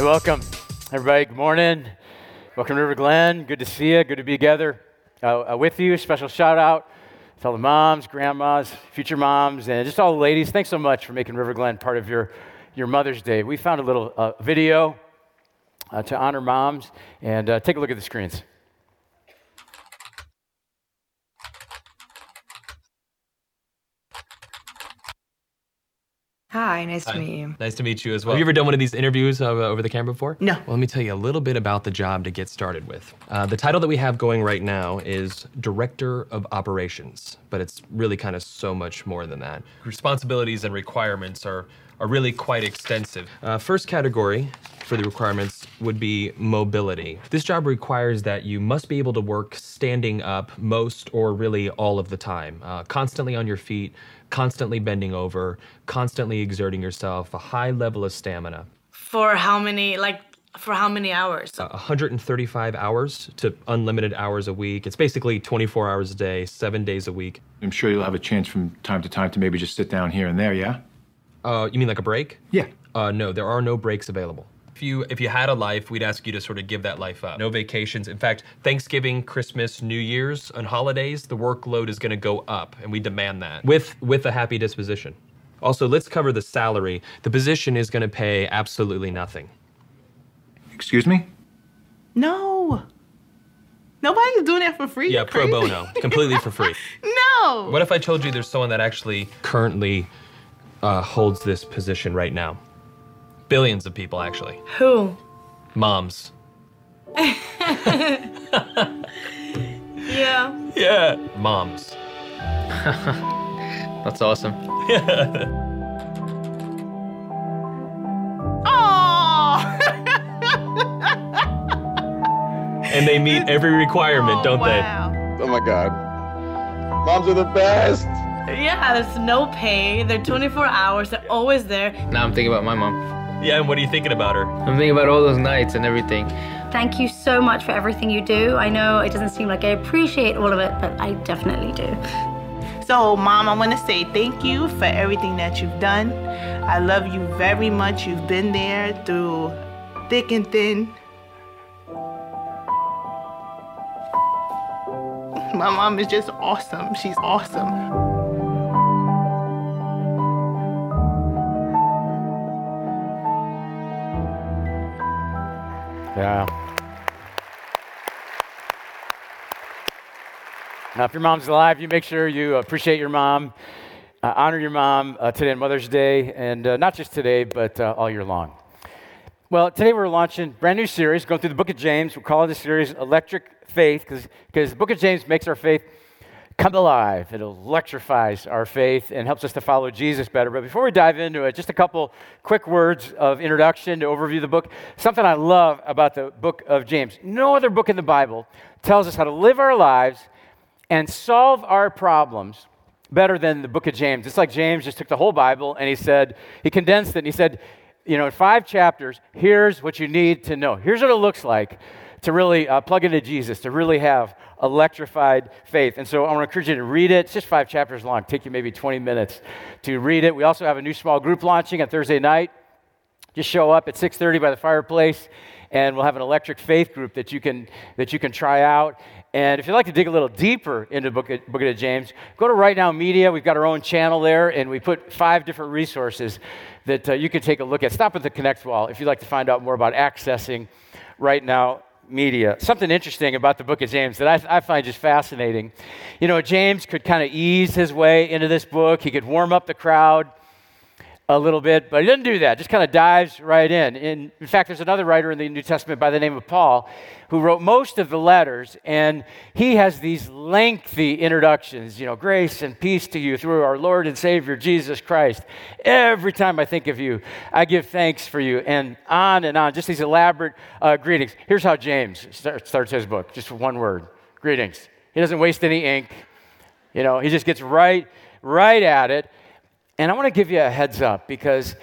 Hey, welcome, everybody. Good morning. Welcome to River Glen. Good to see you. Good to be together uh, uh, with you. Special shout out to all the moms, grandmas, future moms, and just all the ladies. Thanks so much for making River Glen part of your, your Mother's Day. We found a little uh, video uh, to honor moms, and uh, take a look at the screens. Hi, nice Hi. to meet you. Nice to meet you as well. Have you ever done one of these interviews uh, over the camera before? No. Well, let me tell you a little bit about the job to get started with. Uh, the title that we have going right now is Director of Operations, but it's really kind of so much more than that. Responsibilities and requirements are, are really quite extensive. Uh, first category for the requirements would be mobility. This job requires that you must be able to work standing up most or really all of the time, uh, constantly on your feet, constantly bending over, constantly exerting yourself, a high level of stamina. For how many, like, for how many hours? Uh, 135 hours to unlimited hours a week. It's basically 24 hours a day, seven days a week. I'm sure you'll have a chance from time to time to maybe just sit down here and there, yeah? Uh, you mean like a break? Yeah. Uh, no, there are no breaks available. If you if you had a life, we'd ask you to sort of give that life up. No vacations. In fact, Thanksgiving, Christmas, New Year's, and holidays, the workload is going to go up, and we demand that with with a happy disposition. Also, let's cover the salary. The position is going to pay absolutely nothing. Excuse me? No. Nobody's doing that for free. Yeah, pro bono, completely for free. No. What if I told you there's someone that actually currently uh, holds this position right now? Billions of people, actually. Who? Moms. Yeah. Yeah. Moms. That's awesome. Oh. And they meet every requirement, oh, don't they? wow. Oh my god. Moms are the best. Yeah, there's no pay. They're 24 hours. They're always there. Now I'm thinking about my mom. They? Yeah, and what are you thinking about her? I'm thinking about all those nights and everything. Thank you so much for everything you do. I know it doesn't seem like I appreciate all of it, but I definitely do. So, Mom, I want to say thank you for everything that you've done. I love you very much. You've been there through thick and thin. My mom is just awesome. She's awesome. Yeah. Now, if your mom's alive, you make sure you appreciate your mom, uh, honor your mom uh, today on Mother's Day, and uh, not just today, but uh, all year long. Well, today we're launching brand new series, going through the book of James. We're calling this series Electric Faith, because the book of James makes our faith come alive. It electrifies our faith and helps us to follow Jesus better. But before we dive into it, just a couple quick words of introduction to overview the book. Something I love about the book of James. No other book in the Bible tells us how to live our lives and solve our problems better than the book of James. It's like James just took the whole Bible and he said, he condensed it and he said, you know, in five chapters, here's what you need to know. Here's what it looks like to really uh, plug into Jesus, to really have electrified faith. And so I want to encourage you to read it. It's just five chapters long. Take you maybe 20 minutes to read it. We also have a new small group launching on Thursday night. Just show up at 6:30 by the fireplace, and we'll have an electric faith group that you can that you can try out. And if you'd like to dig a little deeper into book of, book of James, go to Right Now Media. We've got our own channel there, and we put five different resources that uh, you can take a look at. Stop at the Connect wall if you'd like to find out more about accessing Right Now Media. Something interesting about the book of James that I, I find just fascinating. You know, James could kind of ease his way into this book. He could warm up the crowd a little bit, but he doesn't do that. Just kind of dives right in. in. In fact, there's another writer in the New Testament by the name of Paul who wrote most of the letters, and he has these lengthy introductions, you know, grace and peace to you through our Lord and Savior Jesus Christ. Every time I think of you, I give thanks for you, and on and on, just these elaborate uh, greetings. Here's how James start, starts his book, just one word greetings. He doesn't waste any ink, you know, he just gets right, right at it. And I want to give you a heads up because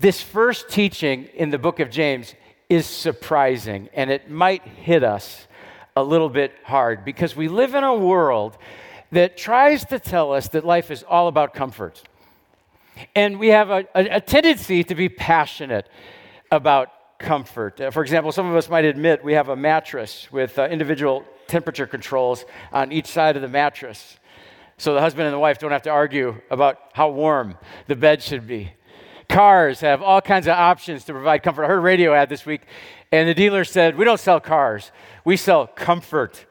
this first teaching in the book of James is surprising and it might hit us a little bit hard because we live in a world that tries to tell us that life is all about comfort. And we have a, a, a tendency to be passionate about comfort. Uh, for example, some of us might admit we have a mattress with uh, individual temperature controls on each side of the mattress. So the husband and the wife don't have to argue about how warm the bed should be. Cars have all kinds of options to provide comfort. I heard a radio ad this week, and the dealer said, We don't sell cars, we sell comfort.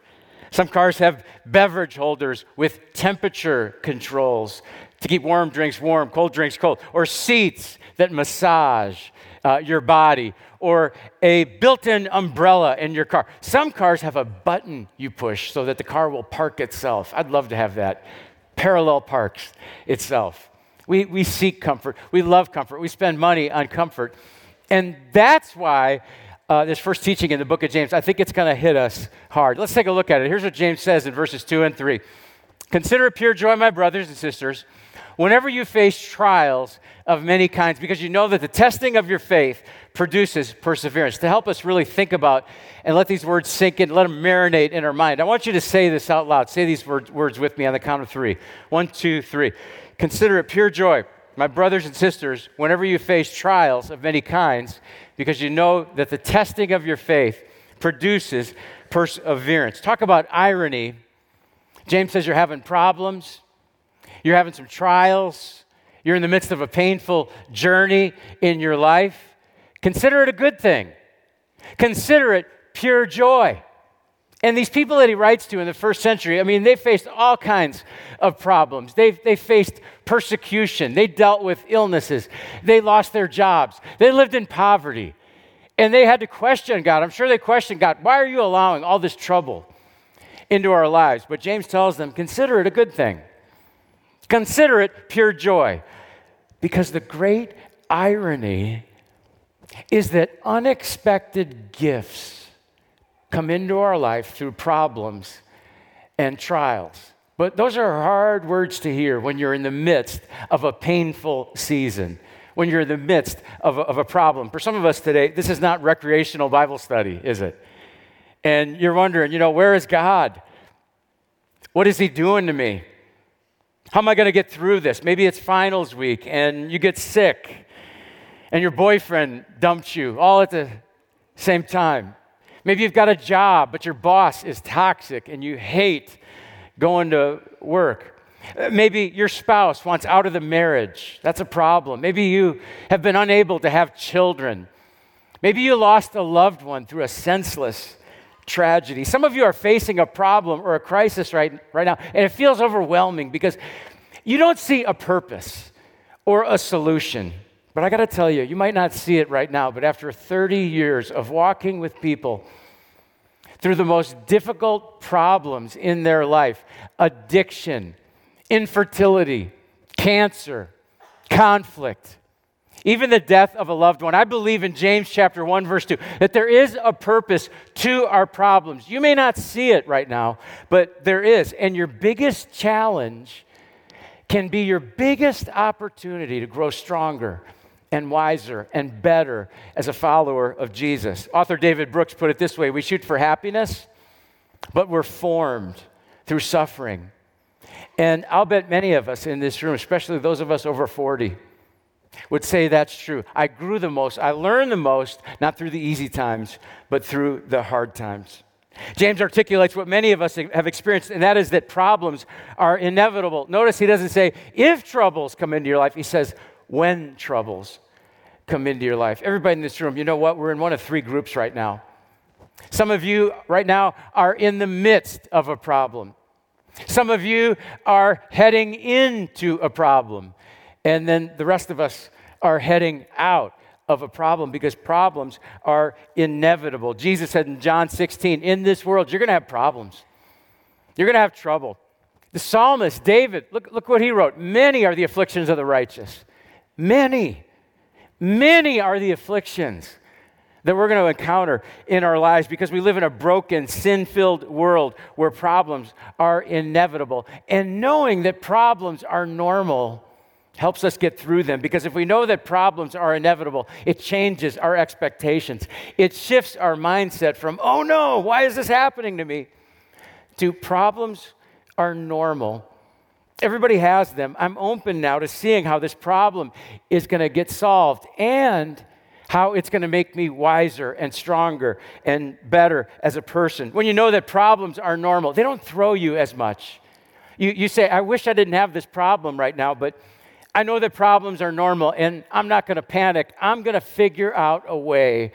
Some cars have beverage holders with temperature controls to keep warm drinks warm, cold drinks cold, or seats that massage uh, your body, or a built in umbrella in your car. Some cars have a button you push so that the car will park itself. I'd love to have that. Parallel parks itself. We, we seek comfort. We love comfort. We spend money on comfort. And that's why uh, this first teaching in the book of James, I think it's going to hit us hard. Let's take a look at it. Here's what James says in verses 2 and 3 Consider pure joy, my brothers and sisters, whenever you face trials of many kinds, because you know that the testing of your faith produces perseverance. To help us really think about and let these words sink in, let them marinate in our mind, I want you to say this out loud. Say these words, words with me on the count of three. One, two, three. Consider it pure joy, my brothers and sisters, whenever you face trials of many kinds because you know that the testing of your faith produces perseverance. Talk about irony. James says you're having problems, you're having some trials, you're in the midst of a painful journey in your life. Consider it a good thing, consider it pure joy. And these people that he writes to in the first century, I mean, they faced all kinds of problems. They, they faced persecution. They dealt with illnesses. They lost their jobs. They lived in poverty. And they had to question God. I'm sure they questioned God, why are you allowing all this trouble into our lives? But James tells them, consider it a good thing. Consider it pure joy. Because the great irony is that unexpected gifts come into our life through problems and trials. But those are hard words to hear when you're in the midst of a painful season, when you're in the midst of a, of a problem. For some of us today, this is not recreational Bible study, is it? And you're wondering, you know, where is God? What is He doing to me? How am I going to get through this? Maybe it's finals week and you get sick and your boyfriend dumps you all at the same time. Maybe you've got a job, but your boss is toxic and you hate going to work. Uh, maybe your spouse wants out of the marriage. That's a problem. Maybe you have been unable to have children. Maybe you lost a loved one through a senseless tragedy. Some of you are facing a problem or a crisis right, right now, and it feels overwhelming because you don't see a purpose or a solution. But I got to tell you, you might not see it right now, but after 30 years of walking with people through the most difficult problems in their life addiction, infertility, cancer, conflict, even the death of a loved one. I believe in James chapter 1 verse 2 that there is a purpose to our problems. You may not see it right now, but there is. And your biggest challenge can be your biggest opportunity to grow stronger and wiser and better as a follower of Jesus. Author David Brooks put it this way We shoot for happiness, but we're formed through suffering. And I'll bet many of us in this room, especially those of us over 40, would say that's true. I grew the most, I learned the most, not through the easy times, but through the hard times. James articulates what many of us have experienced, and that is that problems are inevitable. Notice he doesn't say, if troubles come into your life, he says, when troubles come into your life. Everybody in this room, you know what? We're in one of three groups right now. Some of you right now are in the midst of a problem. Some of you are heading into a problem. And then the rest of us are heading out of a problem because problems are inevitable. Jesus said in John 16, in this world, you're going to have problems. You're going to have trouble. The psalmist, David, look, look what he wrote. Many are the afflictions of the righteous. Many, many are the afflictions that we're going to encounter in our lives because we live in a broken, sin filled world where problems are inevitable. And knowing that problems are normal helps us get through them because if we know that problems are inevitable, it changes our expectations. It shifts our mindset from, oh no, why is this happening to me? to problems are normal Everybody has them. I'm open now to seeing how this problem is going to get solved and how it's going to make me wiser and stronger and better as a person. When you know that problems are normal, they don't throw you as much. You, you say, I wish I didn't have this problem right now, but I know that problems are normal and I'm not going to panic. I'm going to figure out a way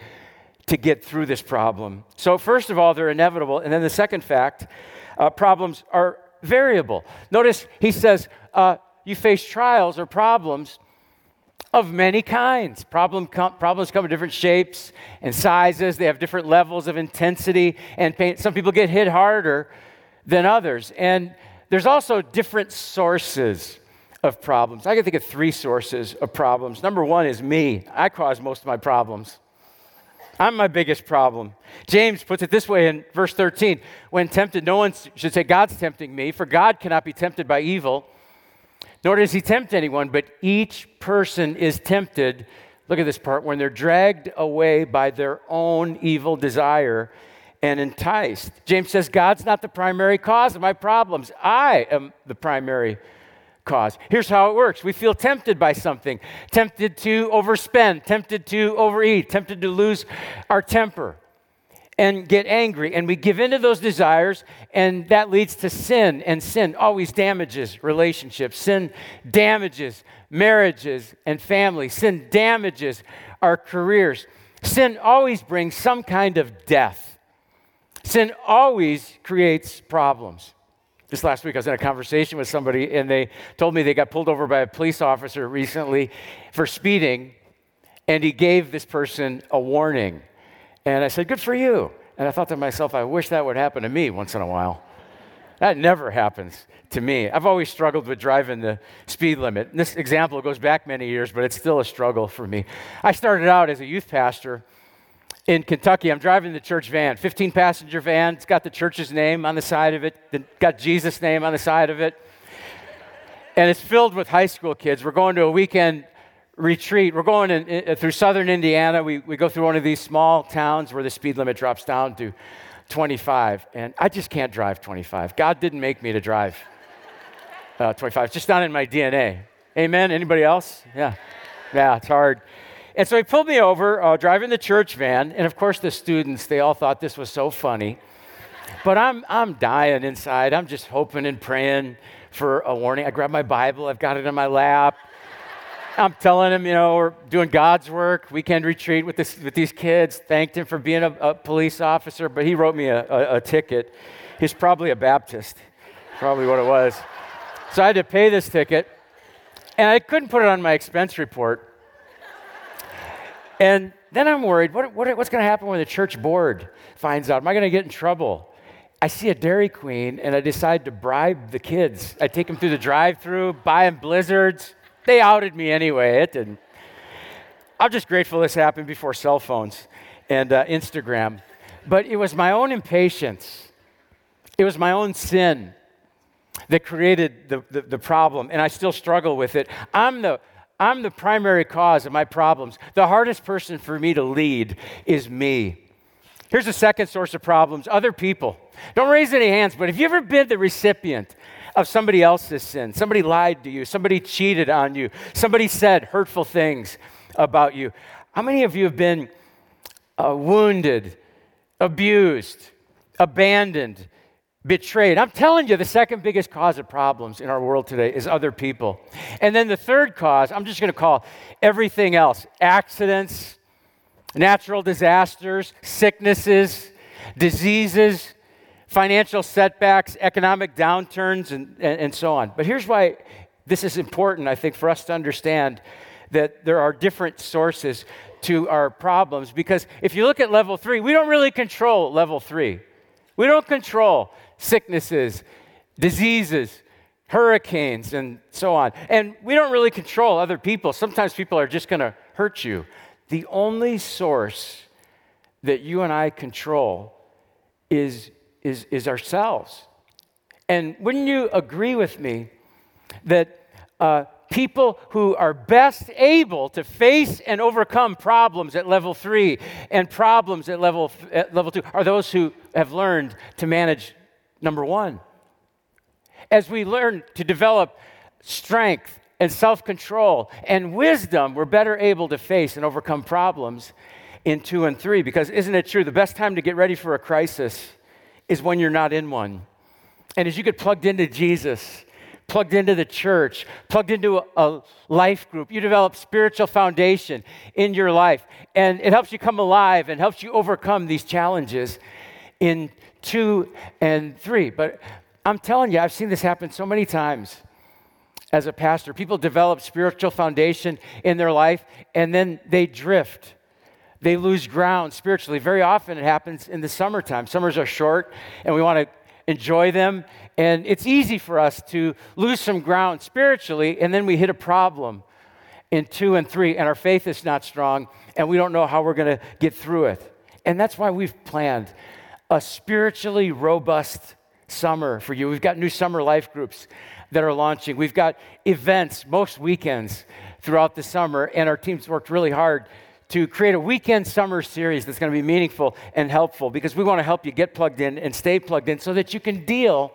to get through this problem. So, first of all, they're inevitable. And then the second fact uh, problems are variable. Notice he says, uh, you face trials or problems of many kinds. Problem com- problems come in different shapes and sizes, they have different levels of intensity and pain. Some people get hit harder than others. And there's also different sources of problems. I can think of three sources of problems. Number one is me, I cause most of my problems. I'm my biggest problem. James puts it this way in verse 13 When tempted, no one should say, God's tempting me, for God cannot be tempted by evil, nor does he tempt anyone, but each person is tempted. Look at this part when they're dragged away by their own evil desire and enticed. James says, God's not the primary cause of my problems. I am the primary cause. Here's how it works we feel tempted by something, tempted to overspend, tempted to overeat, tempted to lose our temper and get angry. And we give in to those desires, and that leads to sin. And sin always damages relationships. Sin damages marriages and families. Sin damages our careers. Sin always brings some kind of death. Sin always creates problems. Just last week, I was in a conversation with somebody, and they told me they got pulled over by a police officer recently for speeding, and he gave this person a warning. And I said, Good for you. And I thought to myself, I wish that would happen to me once in a while. That never happens to me. I've always struggled with driving the speed limit. And this example goes back many years, but it's still a struggle for me. I started out as a youth pastor in Kentucky. I'm driving the church van, 15 passenger van. It's got the church's name on the side of it, got Jesus' name on the side of it. And it's filled with high school kids. We're going to a weekend retreat. We're going in, in, through southern Indiana. We, we go through one of these small towns where the speed limit drops down to 25. And I just can't drive 25. God didn't make me to drive uh, 25. It's just not in my DNA. Amen? Anybody else? Yeah. Yeah, it's hard. And so he pulled me over, uh, driving the church van. And of course, the students, they all thought this was so funny. But I'm, I'm dying inside. I'm just hoping and praying for a warning. I grab my Bible, I've got it in my lap. I'm telling him, you know, we're doing God's work, weekend retreat with, this, with these kids. Thanked him for being a, a police officer, but he wrote me a, a, a ticket. He's probably a Baptist, probably what it was. So I had to pay this ticket, and I couldn't put it on my expense report and then I'm worried what, what, what's going to happen when the church board finds out? Am I going to get in trouble? I see a Dairy Queen and I decide to bribe the kids. I take them through the drive through, buy them blizzards. They outed me anyway. It didn't. I'm just grateful this happened before cell phones and uh, Instagram. But it was my own impatience, it was my own sin that created the, the, the problem, and I still struggle with it. I'm the I'm the primary cause of my problems. The hardest person for me to lead is me. Here's the second source of problems other people. Don't raise any hands, but have you ever been the recipient of somebody else's sin? Somebody lied to you, somebody cheated on you, somebody said hurtful things about you. How many of you have been uh, wounded, abused, abandoned, betrayed. I'm telling you, the second biggest cause of problems in our world today is other people. And then the third cause, I'm just going to call everything else accidents, natural disasters, sicknesses, diseases, financial setbacks, economic downturns, and, and, and so on. But here's why this is important, I think, for us to understand that there are different sources to our problems. Because if you look at level three, we don't really control level three. We don't control sicknesses, diseases, hurricanes, and so on. And we don't really control other people. Sometimes people are just going to hurt you. The only source that you and I control is, is, is ourselves. And wouldn't you agree with me that uh, people who are best able to face and overcome problems at level three and problems at level, at level two are those who have learned to manage number one. As we learn to develop strength and self control and wisdom, we're better able to face and overcome problems in two and three. Because isn't it true? The best time to get ready for a crisis is when you're not in one. And as you get plugged into Jesus, plugged into the church, plugged into a, a, life group. You develop spiritual foundation in your life, and it helps you come alive and helps you overcome these challenges in two and three. But I'm telling you, I've seen this happen so many times as a pastor. People develop spiritual foundation in their life, and then they drift. They lose ground spiritually. Very often it happens in the summertime. Summers are short, and we want to enjoy them. And it's easy for us to lose some ground spiritually, and then we hit a problem in two and three, and our faith is not strong, and we don't know how we're going to get through it. And that's why we've planned a spiritually robust summer for you. We've got new summer life groups that are launching. We've got events most weekends throughout the summer, and our team's worked really hard to create a weekend summer series that's going to be meaningful and helpful because we want to help you get plugged in and stay plugged in so that you can deal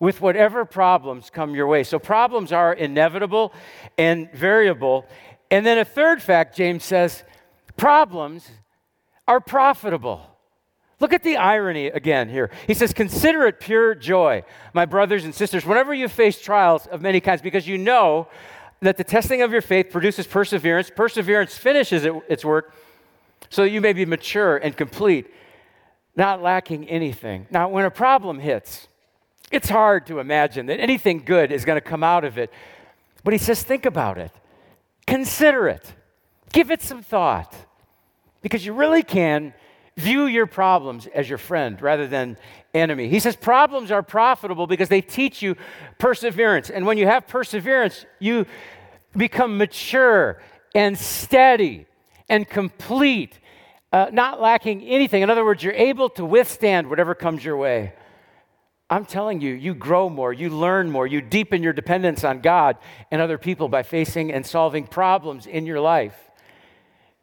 with whatever problems come your way. So, problems are inevitable and variable. And then a third fact, James says problems are profitable. Look at the irony again here. He says, Consider it pure joy, my brothers and sisters, whenever you face trials of many kinds, because you know that the testing of your faith produces perseverance. Perseverance finishes it, its work so that you may be mature and complete, not lacking anything. Now, when a problem hits, it's hard to imagine that anything good is going to come out of it. But he says, think about it, consider it, give it some thought, because you really can view your problems as your friend rather than enemy. He says problems are profitable because they teach you perseverance. And when you have perseverance, you become mature and steady and complete, uh, not lacking anything. In other words, you're able to withstand whatever comes your way. I'm telling you, you grow more, you learn more, you deepen your dependence on God and other people by facing and solving problems in your life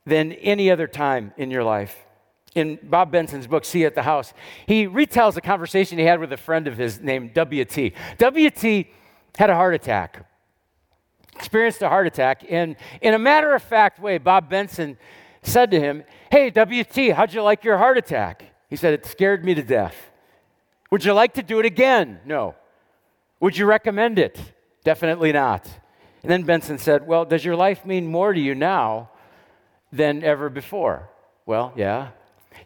than any other time in your life. In Bob Benson's book, See at the House, he retells a conversation he had with a friend of his named W.T. W.T. had a heart attack, experienced a heart attack, and in a matter of fact way, Bob Benson said to him, Hey, W.T., how'd you like your heart attack? He said, It scared me to death. Would you like to do it again? No. Would you recommend it? Definitely not. And then Benson said, Well, does your life mean more to you now than ever before? Well, yeah.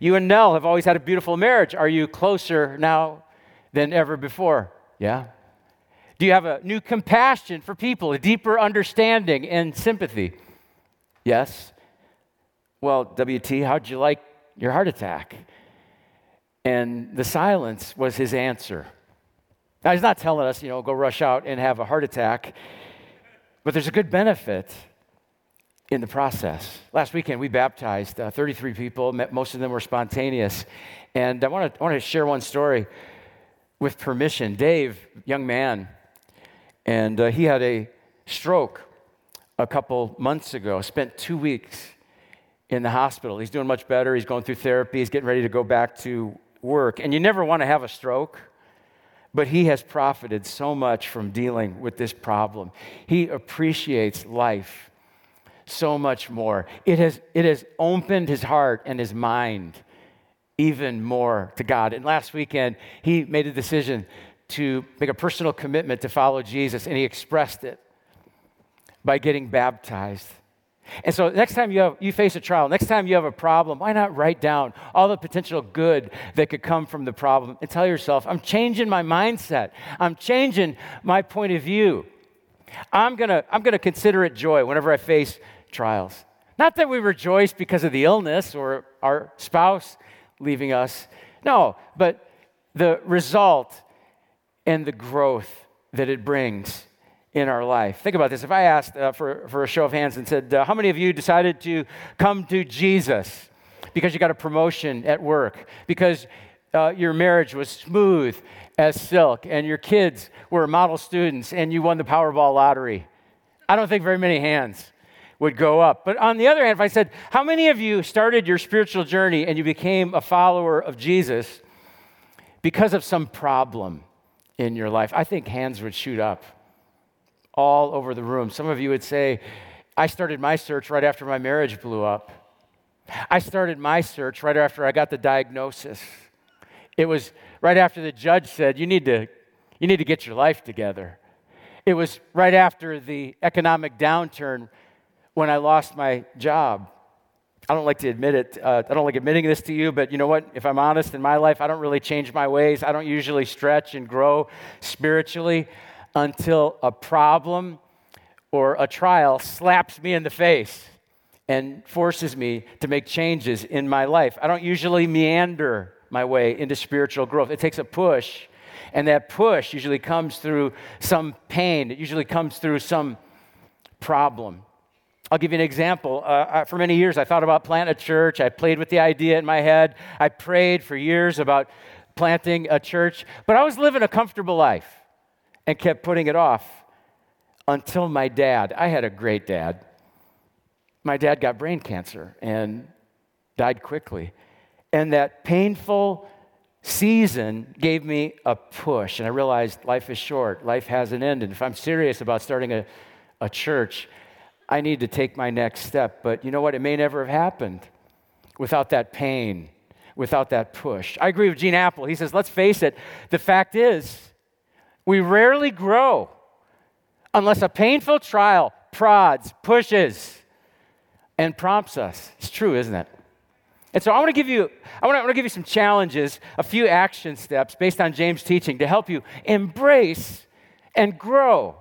You and Nell have always had a beautiful marriage. Are you closer now than ever before? Yeah. Do you have a new compassion for people, a deeper understanding and sympathy? Yes. Well, WT, how'd you like your heart attack? And the silence was his answer. Now, he's not telling us, you know, go rush out and have a heart attack, but there's a good benefit in the process. Last weekend, we baptized uh, 33 people, most of them were spontaneous. And I want to share one story with permission. Dave, young man, and uh, he had a stroke a couple months ago, spent two weeks in the hospital. He's doing much better. He's going through therapy. He's getting ready to go back to work. And you never want to have a stroke, but he has profited so much from dealing with this problem. He appreciates life so much more. It has, it has opened his heart and his mind even more to God. And last weekend, he made a decision to make a personal commitment to follow Jesus, and he expressed it by getting baptized. And so, next time you, have, you face a trial, next time you have a problem, why not write down all the potential good that could come from the problem and tell yourself, I'm changing my mindset, I'm changing my point of view. I'm gonna, I'm gonna consider it joy whenever I face trials. Not that we rejoice because of the illness or our spouse leaving us, no, but the result and the growth that it brings in our life. Think about this. If I asked uh, for, for a show of hands and said, uh, How many of you decided to come to Jesus because you got a promotion at work, because uh, your marriage was smooth as silk, and your kids were model students, and you won the Powerball lottery? I don't think very many hands would go up. But on the other hand, if I said, How many of you started your spiritual journey and you became a follower of Jesus because of some problem in your life? I think hands would shoot up all over the room. Some of you would say, I started my search right after my marriage blew up. I started my search right after I got the diagnosis. It was right after the judge said, You need to, you need to get your life together. It was right after the economic downturn when I lost my job. I don't like to admit it. Uh, I don't like admitting this to you, but you know what? If I'm honest in my life, I don't really change my ways. I don't usually stretch and grow spiritually until a problem or a trial slaps me in the face and forces me to make changes in my life. I don't usually meander my way into spiritual growth. It takes a push, and that push usually comes through some pain, it usually comes through some problem. I'll give you an example. Uh, for many years, I thought about planting a church. I played with the idea in my head. I prayed for years about planting a church, but I was living a comfortable life and kept putting it off until my dad, I had a great dad. My dad got brain cancer and died quickly. And that painful season gave me a push. And I realized life is short, life has an end. And if I'm serious about starting a, a church, I need to take my next step. But you know what? It may never have happened without that pain, without that push. I agree with Gene Appel. He says, let's face it, the fact is, we rarely grow unless a painful trial prods, pushes, and prompts us. It's true, isn't it? And so I want to give you, I want to, give you some challenges, a few action steps based on James' teaching to help you embrace and grow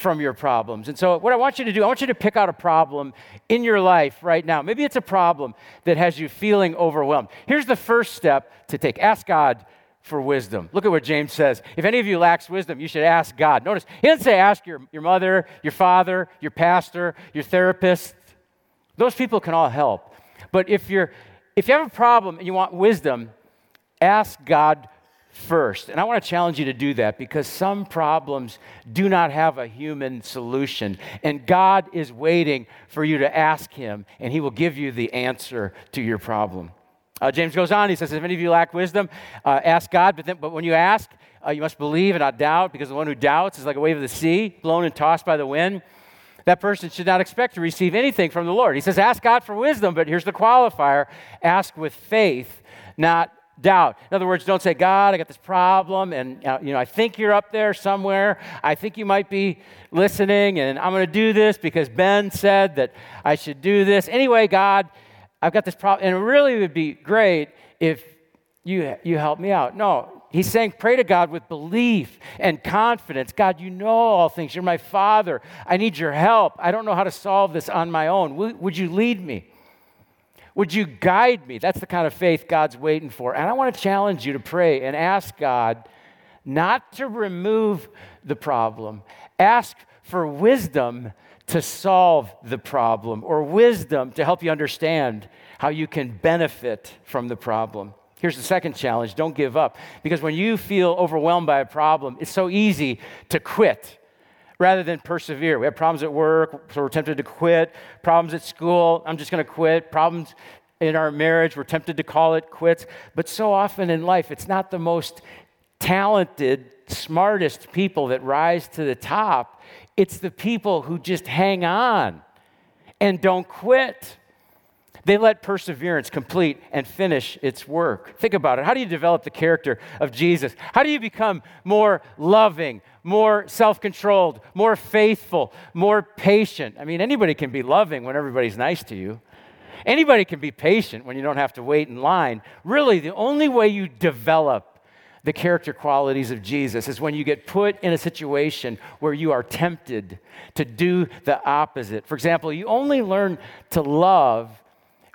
from your problems. And so, what I want you to do, I want you to pick out a problem in your life right now. Maybe it's a problem that has you feeling overwhelmed. Here's the first step to take ask God for wisdom. Look at what James says. If any of you lacks wisdom, you should ask God. Notice, he doesn't say ask your, your mother, your father, your pastor, your therapist. Those people can all help. But if you're if you have a problem and you want wisdom, ask God first. And I want to challenge you to do that because some problems do not have a human solution. And God is waiting for you to ask Him, and He will give you the answer to your problem. Uh, James goes on, he says, If any of you lack wisdom, uh, ask God, but, then, but when you ask, uh, you must believe and not doubt, because the one who doubts is like a wave of the sea, blown and tossed by the wind. That person should not expect to receive anything from the Lord. He says, Ask God for wisdom, but here's the qualifier ask with faith, not doubt. In other words, don't say, God, I got this problem, and uh, you know, I think you're up there somewhere. I think you might be listening, and I'm going to do this because Ben said that I should do this. Anyway, God, I've got this problem, and it really would be great if you you help me out. No, he's saying, pray to God with belief and confidence. God, you know all things. You're my Father. I need your help. I don't know how to solve this on my own. Would you lead me? Would you guide me? That's the kind of faith God's waiting for. And I want to challenge you to pray and ask God not to remove the problem, ask for wisdom to solve the problem or wisdom to help you understand how you can benefit from the problem. Here's the second challenge don't give up. Because when you feel overwhelmed by a problem, it's so easy to quit rather than persevere. We have problems at work, so we're tempted to quit. Problems at school, I'm just going to quit. Problems in our marriage, we're tempted to call it quits. But so often in life, it's not the most talented, smartest people that rise to the top, it's the people who just hang on and don't quit. They let perseverance complete and finish its work. Think about it. How do you develop the character of Jesus? How do you become more loving, more self controlled, more faithful, more patient? I mean, anybody can be loving when everybody's nice to you. Anybody can be patient when you don't have to wait in line. Really, the only way you develop the character qualities of Jesus is when you get put in a situation where you are tempted to do the opposite. For example, you only learn to love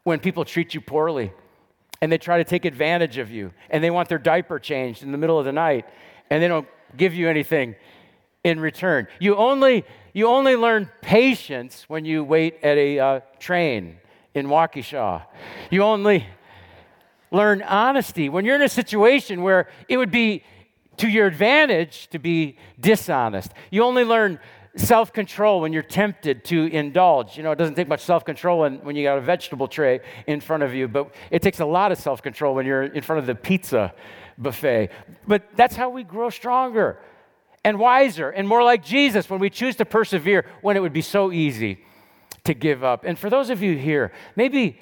when people treat you poorly and they try to take advantage of you and they want their diaper changed in the middle of the night and they don't give you anything in return. You only, you only learn patience when you wait at a uh, train in Waukesha. You only learn honesty when you're in a situation where it would be to your advantage to be dishonest. You only learn self control when you're tempted to indulge. You know, it doesn't take much self control when, when you got a vegetable tray in front of you, but it takes a lot of self control when you're in front of the pizza buffet. But that's how we grow stronger. and wiser and more like Jesus when we choose to persevere when it would be so easy to give up. And for those of you here, maybe,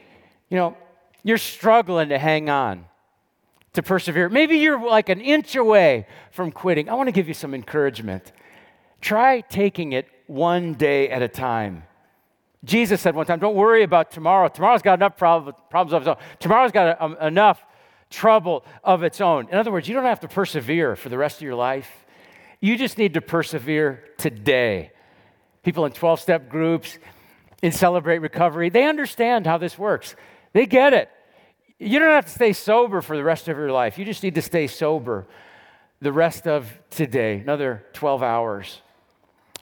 you know, you're struggling to hang on, to persevere. Maybe you're like an inch away from quitting. I want to give you some encouragement. Try taking it one day at a time. Jesus said one time, Don't worry about tomorrow. Tomorrow's got enough prob- problems of its own. Tomorrow's got um, enough trouble of its own. In other words, you don't have to persevere for the rest of your life. You just need to persevere today. People in 12 step groups, in Celebrate Recovery, they understand how this works. They get it. You don't have to stay sober for the rest of your life. You just need to stay sober the rest of today, another 12 hours.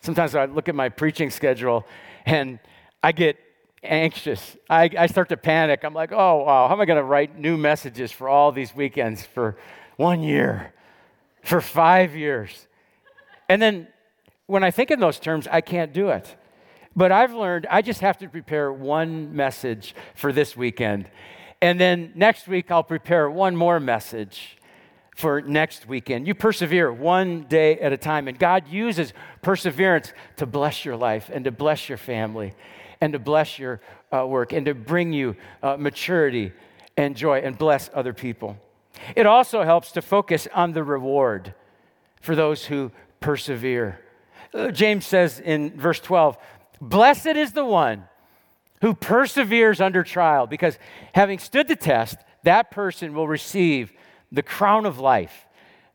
Sometimes I look at my preaching schedule and I get anxious. I, I start to panic. I'm like, oh, wow, how am I going to write new messages for all these weekends for one year, for five years? And then when I think in those terms, I can't do it. But I've learned I just have to prepare one message for this weekend. And then next week, I'll prepare one more message for next weekend. You persevere one day at a time, and God uses perseverance to bless your life and to bless your family and to bless your uh, work and to bring you uh, maturity and joy and bless other people. It also helps to focus on the reward for those who persevere. Uh, James says in verse 12, Blessed is the one who perseveres under trial, because having stood the test, that person will receive the crown of life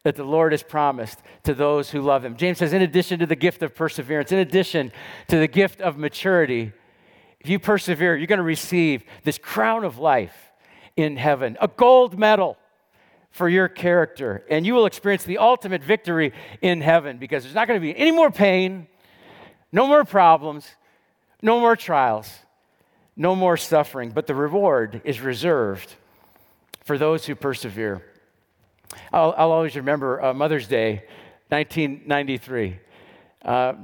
that the Lord has promised to those who love him. James says, in addition to the gift of perseverance, in addition to the gift of maturity, if you persevere, you're going to receive this crown of life in heaven, a gold medal for your character, and you will experience the ultimate victory in heaven because there's not going to be any more pain, no more problems, no more trials, no more suffering, but the reward is reserved for those who persevere. I'll, I'll always remember uh, Mother's Day, 1993, uh,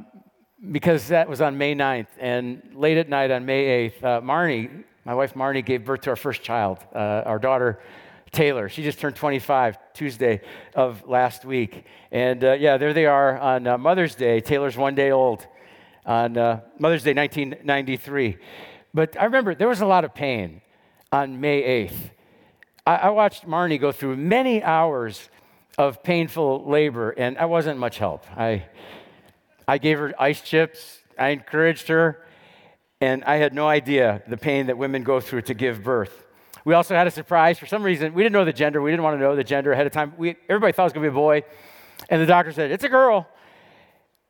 because that was on May 9th. And late at night on May 8th, uh, Marnie, my wife Marnie, gave birth to our first child, uh, our daughter Taylor. She just turned 25 Tuesday of last week. And uh, yeah, there they are on uh, Mother's Day. Taylor's one day old on Mother's Day 1993. But I remember there was a lot of pain on May 8th. I, I watched Marnie go through many hours of painful labor, and I wasn't much help. I, I gave her ice chips, I encouraged her, and I had no idea the pain that women go through to give birth. We also had a surprise. For some reason, we didn't know the gender. We didn't want to know the gender ahead of time. We, everybody thought it was going to be a boy. And the doctor said, It's a girl.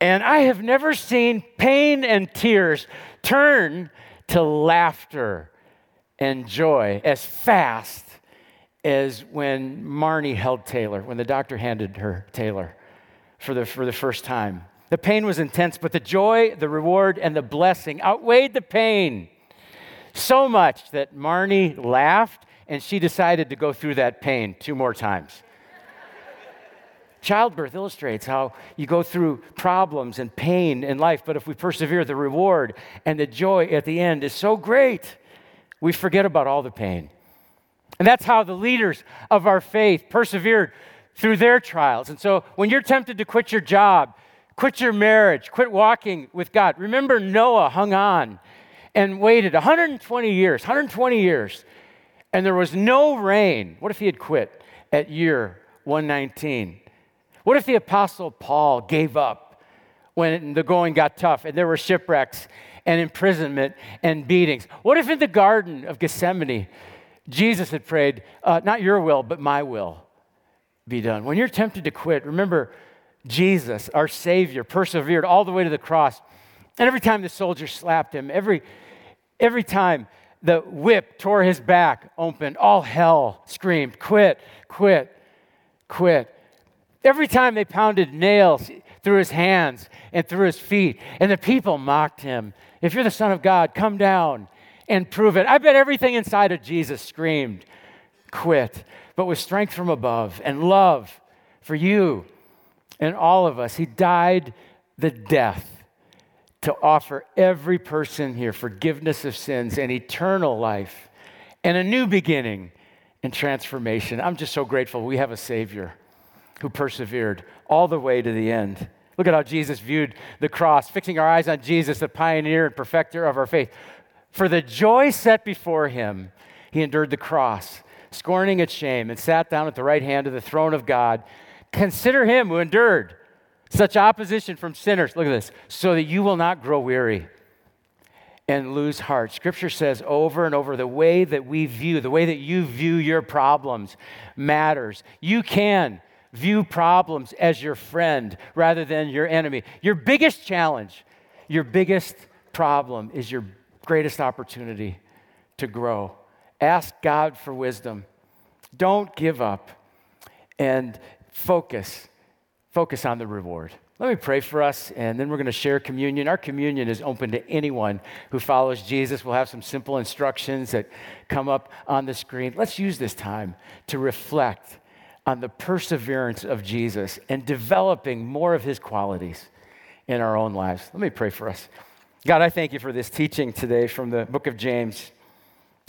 And I have never seen pain and tears turn to laughter and joy as fast as when Marnie held Taylor, when the doctor handed her Taylor for the, for the first time. The pain was intense, but the joy, the reward, and the blessing outweighed the pain so much that Marnie laughed and she decided to go through that pain two more times. Childbirth illustrates how you go through problems and pain in life, but if we persevere, the reward and the joy at the end is so great, we forget about all the pain. And that's how the leaders of our faith persevered through their trials. And so when you're tempted to quit your job, quit your marriage, quit walking with God, remember Noah hung on and waited 120 years, 120 years, and there was no rain. What if he had quit at year 119? What if the Apostle Paul gave up when the going got tough and there were shipwrecks and imprisonment and beatings? What if in the Garden of Gethsemane, Jesus had prayed, uh, Not your will, but my will be done? When you're tempted to quit, remember Jesus, our Savior, persevered all the way to the cross. And every time the soldier slapped him, every, every time the whip tore his back open, all hell screamed, Quit, quit, quit. Every time they pounded nails through his hands and through his feet, and the people mocked him. If you're the Son of God, come down and prove it. I bet everything inside of Jesus screamed, quit. But with strength from above and love for you and all of us, he died the death to offer every person here forgiveness of sins and eternal life and a new beginning and transformation. I'm just so grateful we have a Savior who persevered all the way to the end Look at how Jesus viewed the cross, fixing our eyes on Jesus, the pioneer and perfecter of our faith. For the joy set before him, he endured the cross, scorning its shame, and sat down at the right hand of the throne of God. Consider him who endured such opposition from sinners. Look at this, so that you will not grow weary and lose heart. Scripture says over and over the way that we view, the way that you view your problems matters. You can view problems as your friend rather than your enemy. Your biggest challenge, your biggest problem is your greatest opportunity to grow. Ask God for wisdom. Don't give up and focus. Focus on the reward. Let me pray for us, and then we're going to share communion. Our communion is open to anyone who follows Jesus. We'll have some simple instructions that come up on the screen. Let's use this time to reflect on the perseverance of Jesus and developing more of his qualities in our own lives. Let me pray for us. God, I thank you for this teaching today from the book of James.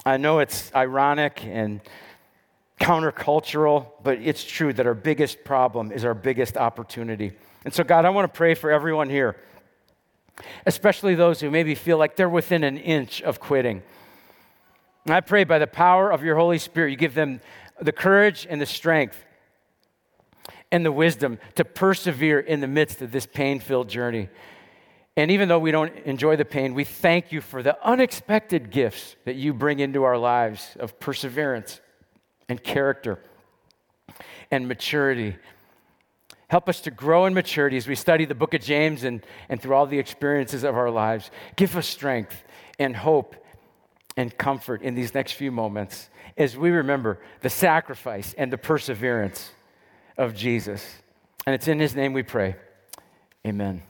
I know it's ironic and countercultural, but it's true that our biggest problem is our biggest opportunity. And so, God, I want to pray for everyone here, especially those who maybe feel like they're within an inch of quitting. And I pray by the power of your Holy Spirit, you give them the courage and the strength and the wisdom to persevere in the midst of this pain filled journey. And even though we don't enjoy the pain, we thank you for the unexpected gifts that you bring into our lives of perseverance and character and maturity Help us to grow in maturity as we study the book of James and, and through all the experiences of our lives. Give us strength and hope and comfort in these next few moments as we remember the sacrifice and the perseverance of Jesus. And it's in his name we pray. Amen.